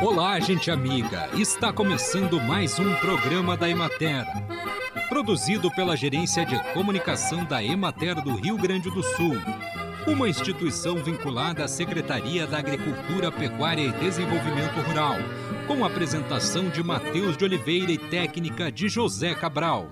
Olá, gente amiga! Está começando mais um programa da Emater. Produzido pela Gerência de Comunicação da Emater do Rio Grande do Sul. Uma instituição vinculada à Secretaria da Agricultura, Pecuária e Desenvolvimento Rural. Com apresentação de Matheus de Oliveira e técnica de José Cabral.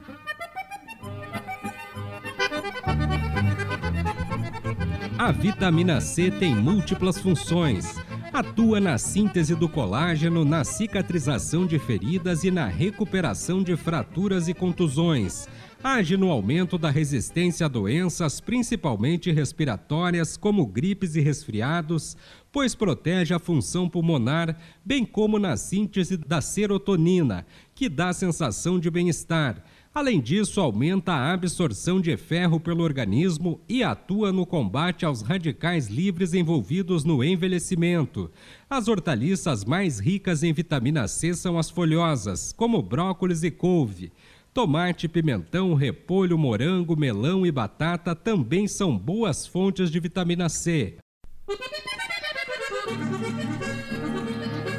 A vitamina C tem múltiplas funções Atua na síntese do colágeno, na cicatrização de feridas e na recuperação de fraturas e contusões. Age no aumento da resistência a doenças, principalmente respiratórias, como gripes e resfriados, pois protege a função pulmonar, bem como na síntese da serotonina, que dá sensação de bem-estar Além disso, aumenta a absorção de ferro pelo organismo e atua no combate aos radicais livres envolvidos no envelhecimento. As hortaliças mais ricas em vitamina C são as folhosas, como brócolis e couve. Tomate, pimentão, repolho, morango, melão e batata também são boas fontes de vitamina C.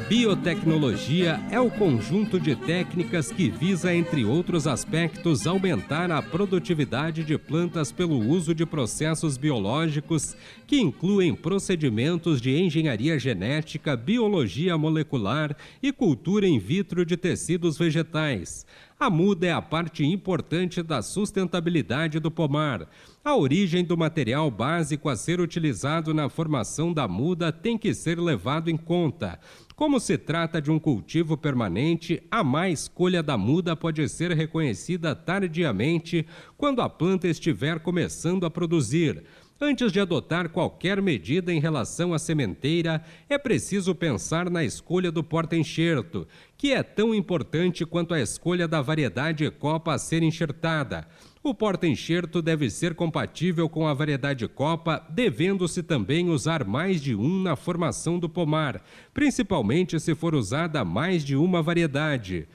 Biotecnologia é o conjunto de técnicas que visa, entre outros aspectos, aumentar a produtividade de plantas pelo uso de processos biológicos que incluem procedimentos de engenharia genética, biologia molecular e cultura in vitro de tecidos vegetais. A muda é a parte importante da sustentabilidade do pomar. A origem do material básico a ser utilizado na formação da muda tem que ser levado em conta. Como se trata de um cultivo permanente, a má escolha da muda pode ser reconhecida tardiamente quando a planta estiver começando a produzir. Antes de adotar qualquer medida em relação à sementeira, é preciso pensar na escolha do porta-enxerto, que é tão importante quanto a escolha da variedade copa a ser enxertada. O porta-enxerto deve ser compatível com a variedade copa, devendo-se também usar mais de um na formação do pomar, principalmente se for usada mais de uma variedade.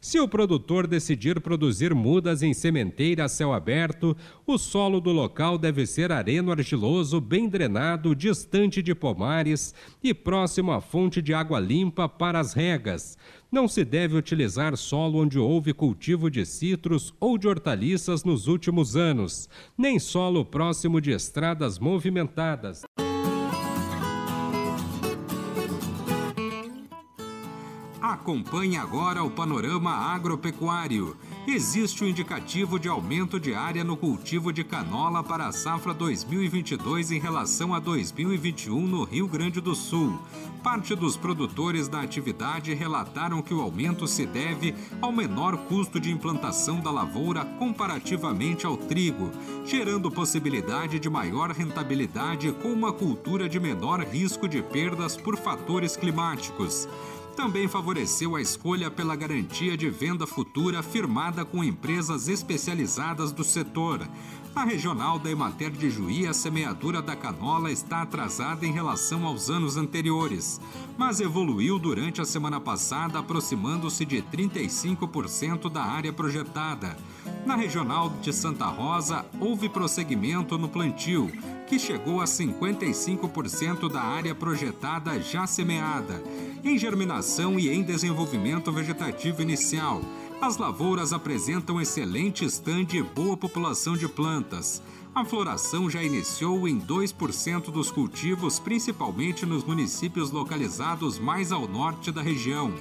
Se o produtor decidir produzir mudas em sementeira a céu aberto, o solo do local deve ser areno-argiloso, bem drenado, distante de pomares e próximo à fonte de água limpa para as regas. Não se deve utilizar solo onde houve cultivo de citros ou de hortaliças nos últimos anos, nem solo próximo de estradas movimentadas. Acompanhe agora o panorama agropecuário. Existe o um indicativo de aumento de área no cultivo de canola para a safra 2022 em relação a 2021 no Rio Grande do Sul. Parte dos produtores da atividade relataram que o aumento se deve ao menor custo de implantação da lavoura comparativamente ao trigo, gerando possibilidade de maior rentabilidade com uma cultura de menor risco de perdas por fatores climáticos também favoreceu a escolha pela garantia de venda futura firmada com empresas especializadas do setor. Na regional da Emater de Juí, a semeadura da canola está atrasada em relação aos anos anteriores, mas evoluiu durante a semana passada, aproximando-se de 35% da área projetada. Na regional de Santa Rosa, houve prosseguimento no plantio, que chegou a 55% da área projetada já semeada em germinação e em desenvolvimento vegetativo inicial. As lavouras apresentam excelente estande e boa população de plantas. A floração já iniciou em 2% dos cultivos, principalmente nos municípios localizados mais ao norte da região.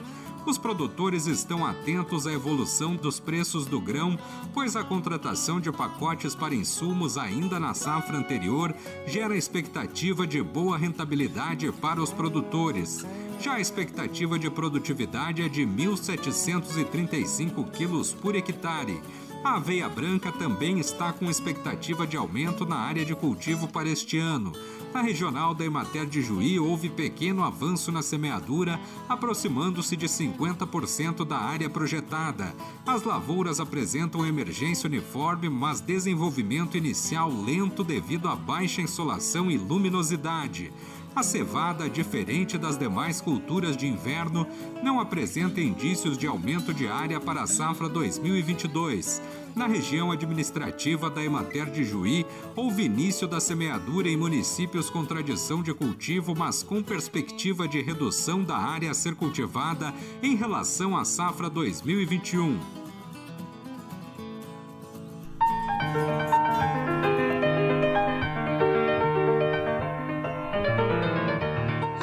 Os produtores estão atentos à evolução dos preços do grão, pois a contratação de pacotes para insumos ainda na safra anterior gera expectativa de boa rentabilidade para os produtores. Já a expectativa de produtividade é de 1.735 quilos por hectare. A aveia branca também está com expectativa de aumento na área de cultivo para este ano. Na regional da Emater de Juí houve pequeno avanço na semeadura, aproximando-se de 50% da área projetada. As lavouras apresentam emergência uniforme, mas desenvolvimento inicial lento devido à baixa insolação e luminosidade. A cevada, diferente das demais culturas de inverno, não apresenta indícios de aumento de área para a safra 2022. Na região administrativa da Emater de Juí, houve início da semeadura em municípios com tradição de cultivo, mas com perspectiva de redução da área a ser cultivada em relação à safra 2021.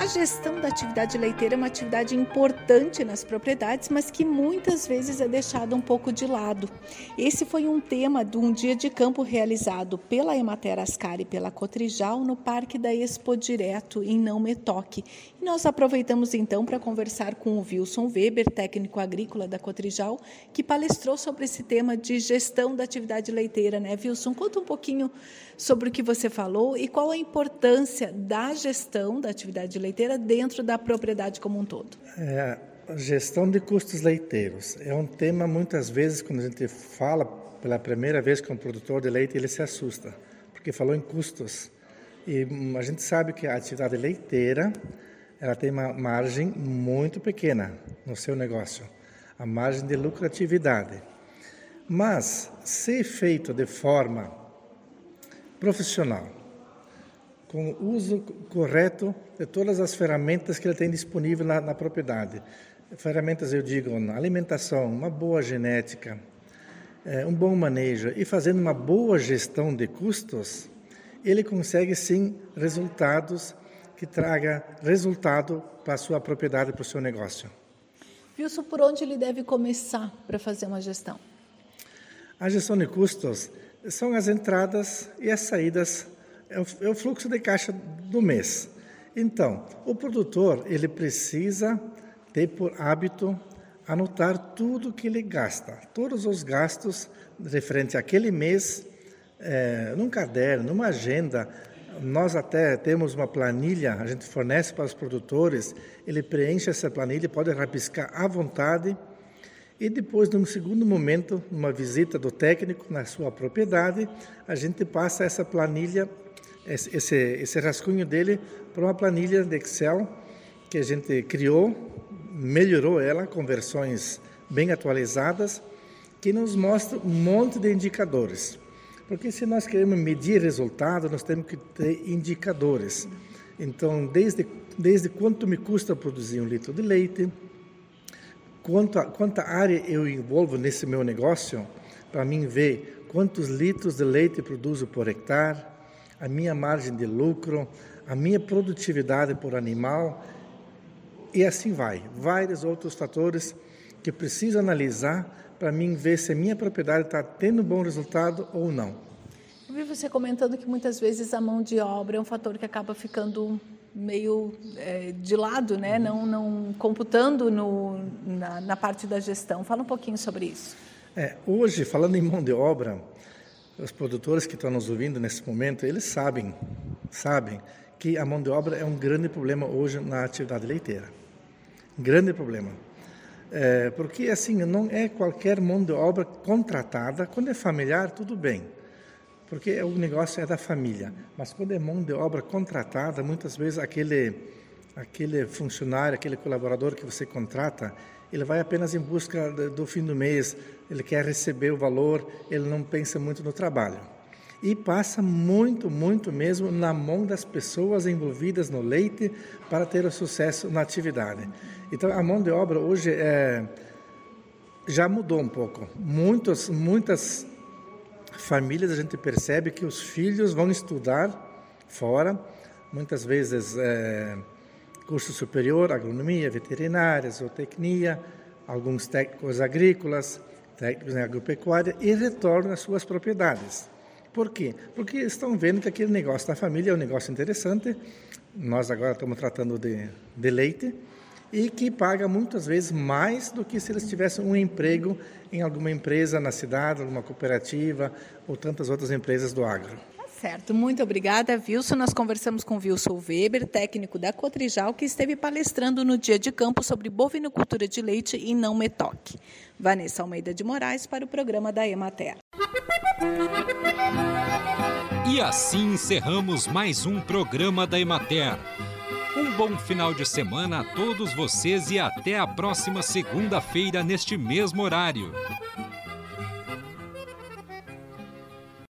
Gestão da atividade leiteira é uma atividade importante nas propriedades, mas que muitas vezes é deixada um pouco de lado. Esse foi um tema de um dia de campo realizado pela Emater Ascar e pela Cotrijal no Parque da Expo Direto, em Não Metoque. E nós aproveitamos então para conversar com o Wilson Weber, técnico agrícola da Cotrijal, que palestrou sobre esse tema de gestão da atividade leiteira. Né, Wilson? Conta um pouquinho sobre o que você falou e qual a importância da gestão da atividade leiteira dentro da propriedade como um todo. É, gestão de custos leiteiros é um tema muitas vezes quando a gente fala pela primeira vez com um produtor de leite ele se assusta porque falou em custos e a gente sabe que a atividade leiteira ela tem uma margem muito pequena no seu negócio, a margem de lucratividade. Mas, se feito de forma profissional, com o uso correto de todas as ferramentas que ele tem disponível na, na propriedade. Ferramentas, eu digo, alimentação, uma boa genética, é, um bom manejo e fazendo uma boa gestão de custos, ele consegue sim resultados que traga resultado para a sua propriedade, para o seu negócio. Wilson, por onde ele deve começar para fazer uma gestão? A gestão de custos são as entradas e as saídas, é o, é o fluxo de caixa do mês. Então, o produtor ele precisa ter por hábito anotar tudo que ele gasta, todos os gastos referente àquele mês, é, num caderno, numa agenda. Nós até temos uma planilha, a gente fornece para os produtores, ele preenche essa planilha, pode rabiscar à vontade e depois, num segundo momento, numa visita do técnico na sua propriedade, a gente passa essa planilha, esse, esse rascunho dele, para uma planilha de Excel que a gente criou, melhorou ela com versões bem atualizadas, que nos mostra um monte de indicadores. Porque se nós queremos medir resultado, nós temos que ter indicadores. Então, desde, desde quanto me custa produzir um litro de leite, quanta, quanta área eu envolvo nesse meu negócio, para mim ver quantos litros de leite produzo por hectare, a minha margem de lucro, a minha produtividade por animal, e assim vai. Vários outros fatores que preciso analisar para mim ver se a minha propriedade está tendo bom resultado ou não. Eu vi você comentando que muitas vezes a mão de obra é um fator que acaba ficando meio é, de lado, né? não, não computando no, na, na, parte da gestão. Fala um pouquinho sobre isso. É, hoje, falando em mão de obra, os produtores que estão nos ouvindo nesse momento, eles sabem, sabem que a mão de obra é um grande problema hoje na atividade leiteira. Grande problema. É, porque, assim, não é qualquer mão de obra contratada. Quando é familiar, tudo bem porque o negócio é da família. Mas quando é mão de obra contratada, muitas vezes aquele aquele funcionário, aquele colaborador que você contrata, ele vai apenas em busca do fim do mês, ele quer receber o valor, ele não pensa muito no trabalho. E passa muito, muito mesmo na mão das pessoas envolvidas no leite para ter o sucesso na atividade. Então, a mão de obra hoje é, já mudou um pouco. Muitos, muitas famílias a gente percebe que os filhos vão estudar fora, muitas vezes é, curso superior, agronomia, veterinária, zootecnia, alguns técnicos agrícolas, técnicos em agropecuária e retornam às suas propriedades. Por quê? Porque estão vendo que aquele negócio da família é um negócio interessante. Nós agora estamos tratando de, de leite e que paga muitas vezes mais do que se eles tivessem um emprego em alguma empresa na cidade, alguma cooperativa ou tantas outras empresas do agro. Certo, muito obrigada, Wilson. Nós conversamos com Wilson Weber, técnico da Cotrijal, que esteve palestrando no dia de campo sobre bovinocultura de leite e não metoque. Vanessa Almeida de Moraes para o programa da Emater. E assim encerramos mais um programa da Emater Um bom final de semana a todos vocês e até a próxima segunda-feira neste mesmo horário.